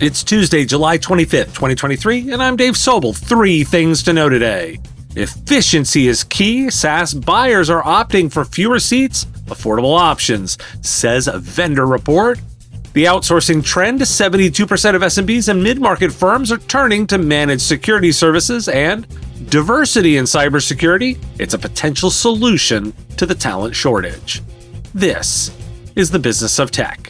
It's Tuesday, July 25th, 2023, and I'm Dave Sobel. Three things to know today. Efficiency is key. SaaS buyers are opting for fewer seats, affordable options, says a Vendr report. The outsourcing trend 72% of SMBs and mid market firms are turning to managed security services and diversity in cybersecurity. It's a potential solution to the talent shortage. This is the business of tech.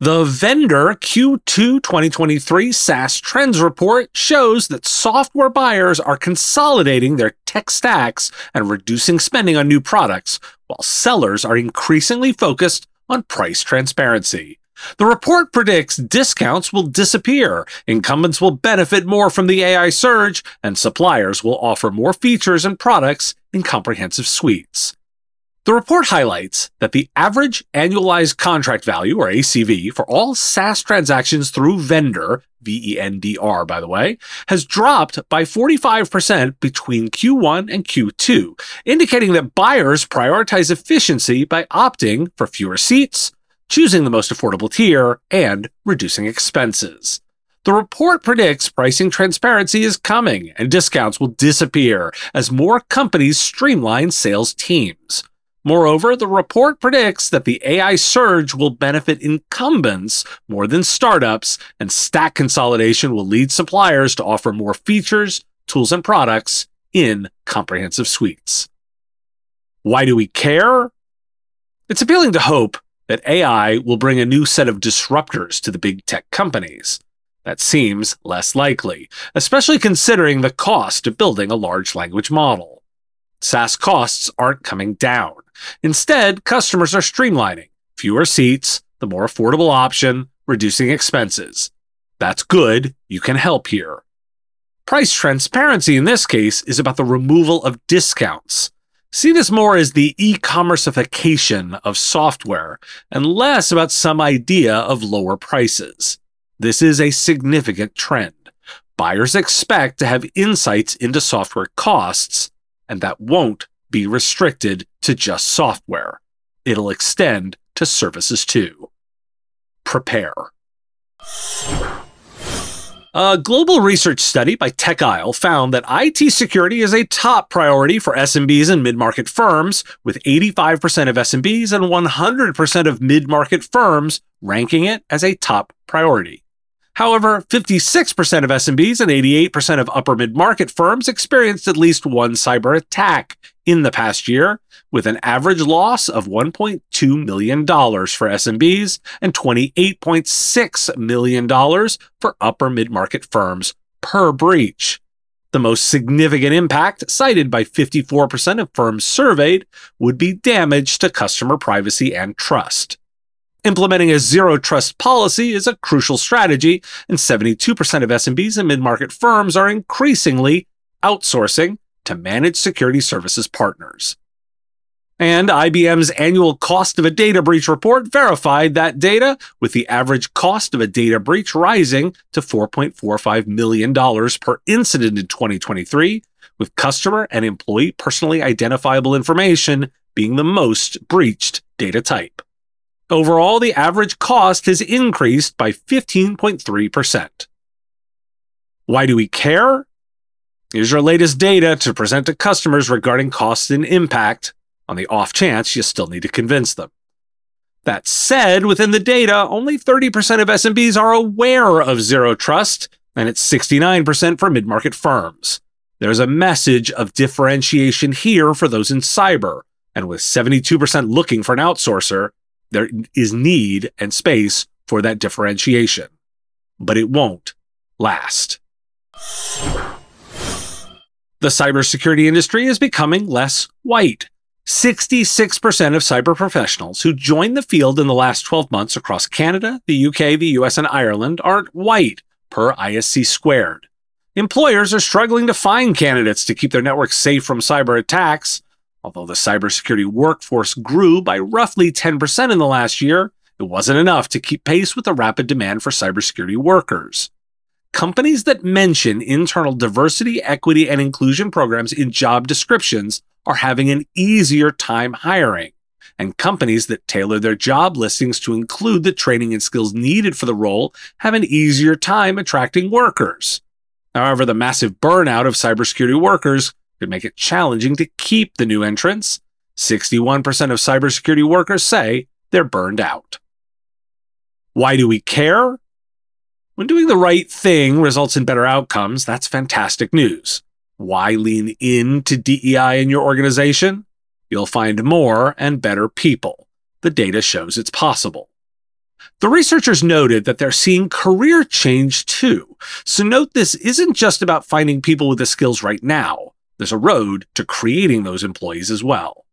The Vendr Q2 2023 SaaS Trends Report shows that software buyers are consolidating their tech stacks and reducing spending on new products, while sellers are increasingly focused on price transparency. The report predicts discounts will disappear, incumbents will benefit more from the AI surge, and suppliers will offer more features and products in comprehensive suites. The report highlights that the average annualized contract value, or ACV, for all SaaS transactions through Vendr, V-E-N-D-R by the way, has dropped by 45% between Q1 and Q2, indicating that buyers prioritize efficiency by opting for fewer seats, choosing the most affordable tier, and reducing expenses. The report predicts pricing transparency is coming and discounts will disappear as more companies streamline sales teams. Moreover, the report predicts that the AI surge will benefit incumbents more than startups, and stack consolidation will lead suppliers to offer more features, tools, and products in comprehensive suites. Why do we care? It's appealing to hope that AI will bring a new set of disruptors to the big tech companies. That seems less likely, especially considering the cost of building a large language model. SaaS costs aren't coming down. Instead, customers are streamlining. Fewer seats, the more affordable option, reducing expenses. That's good. You can help here. Price transparency in this case is about the removal of discounts. See this more as the e commerceification of software and less about some idea of lower prices. This is a significant trend. Buyers expect to have insights into software costs and that won't be restricted to just software. It'll extend to services too. Prepare. A global research study by Techaisle found that IT security is a top priority for SMBs and mid market firms, with 85% of SMBs and 100% of mid market firms ranking it as a top priority. However, 56% of SMBs and 88% of upper mid market firms experienced at least one cyber attack in the past year, with an average loss of $1.2 million for SMBs and $28.6 million for upper mid market firms per breach. The most significant impact, cited by 54% of firms surveyed, would be damage to customer privacy and trust. Implementing a zero trust policy is a crucial strategy, and 72% of SMBs and mid market firms are increasingly outsourcing to managed security services partners. And IBM's annual cost of a data breach report verified that data, with the average cost of a data breach rising to $4.45 million per incident in 2023, with customer and employee personally identifiable information being the most breached data type. Overall, the average cost has increased by 15.3%. Why do we care? Here's your latest data to present to customers regarding cost and impact on the off chance you still need to convince them. That said, within the data, only 30% of SMBs are aware of zero trust, and it's 69% for mid market firms. There's a message of differentiation here for those in cyber, And with 72% looking for an outsourcer, there is need and space for that differentiation. But it won't last. The cybersecurity industry is becoming less white. 66% of cyber professionals who joined the field in the last 12 months across Canada, the UK, the US, and Ireland aren't white, per ISC squared. Employers are struggling to find candidates to keep their networks safe from cyber attacks. Although the cybersecurity workforce grew by roughly 10% in the last year, it wasn't enough to keep pace with the rapid demand for cybersecurity workers. Companies that mention internal diversity, equity, and inclusion programs in job descriptions are having an easier time hiring. And companies that tailor their job listings to include the training and skills needed for the role have an easier time attracting workers. However, the massive burnout of cybersecurity workers could make it challenging to keep the new entrants. 61% of cybersecurity workers say they're burned out. Why do we care? When doing the right thing results in better outcomes, that's fantastic news. Why lean into DEI in your organization? You'll find more and better people. The data shows it's possible. The researchers noted that they're seeing career change too. So note this isn't just about finding people with the skills right now. There's a road to creating those employees as well.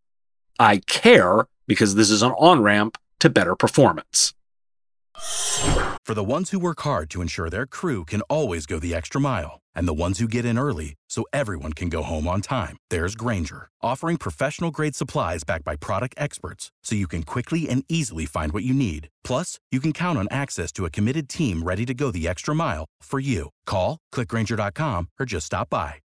I care because this is an on ramp to better performance. For the ones who work hard to ensure their crew can always go the extra mile, and the ones who get in early so everyone can go home on time, there's Grainger, offering professional grade supplies backed by product experts so you can quickly and easily find what you need. Plus, you can count on access to a committed team ready to go the extra mile for you. Call, clickgrainger.com, or just stop by.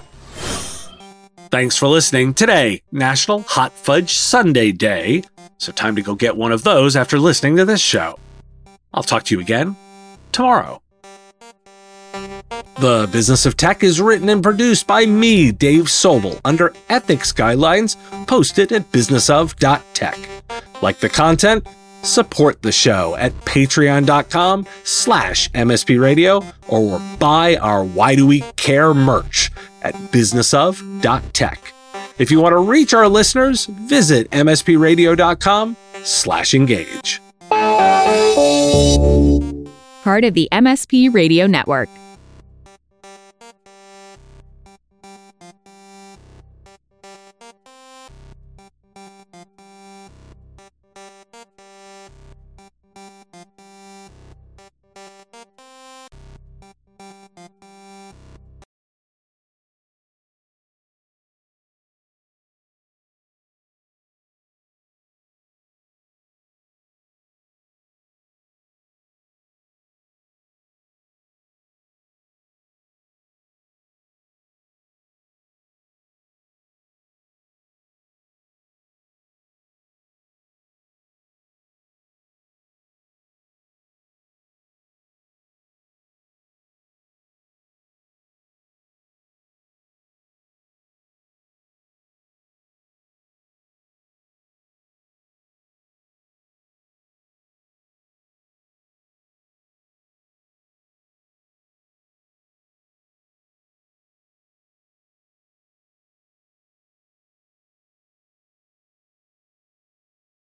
Thanks for listening. Today, National Hot Fudge Sunday Day. So, time to go get one of those after listening to this show. I'll talk to you again tomorrow. The Business of Tech is written and produced by me, Dave Sobel, under ethics guidelines posted at businessof.tech. Like the content? Support the show at patreon.com slash mspradio or buy our Why Do We Care merch at businessof.tech. If you want to reach our listeners, visit mspradio.com slash engage. Part of the MSP Radio Network.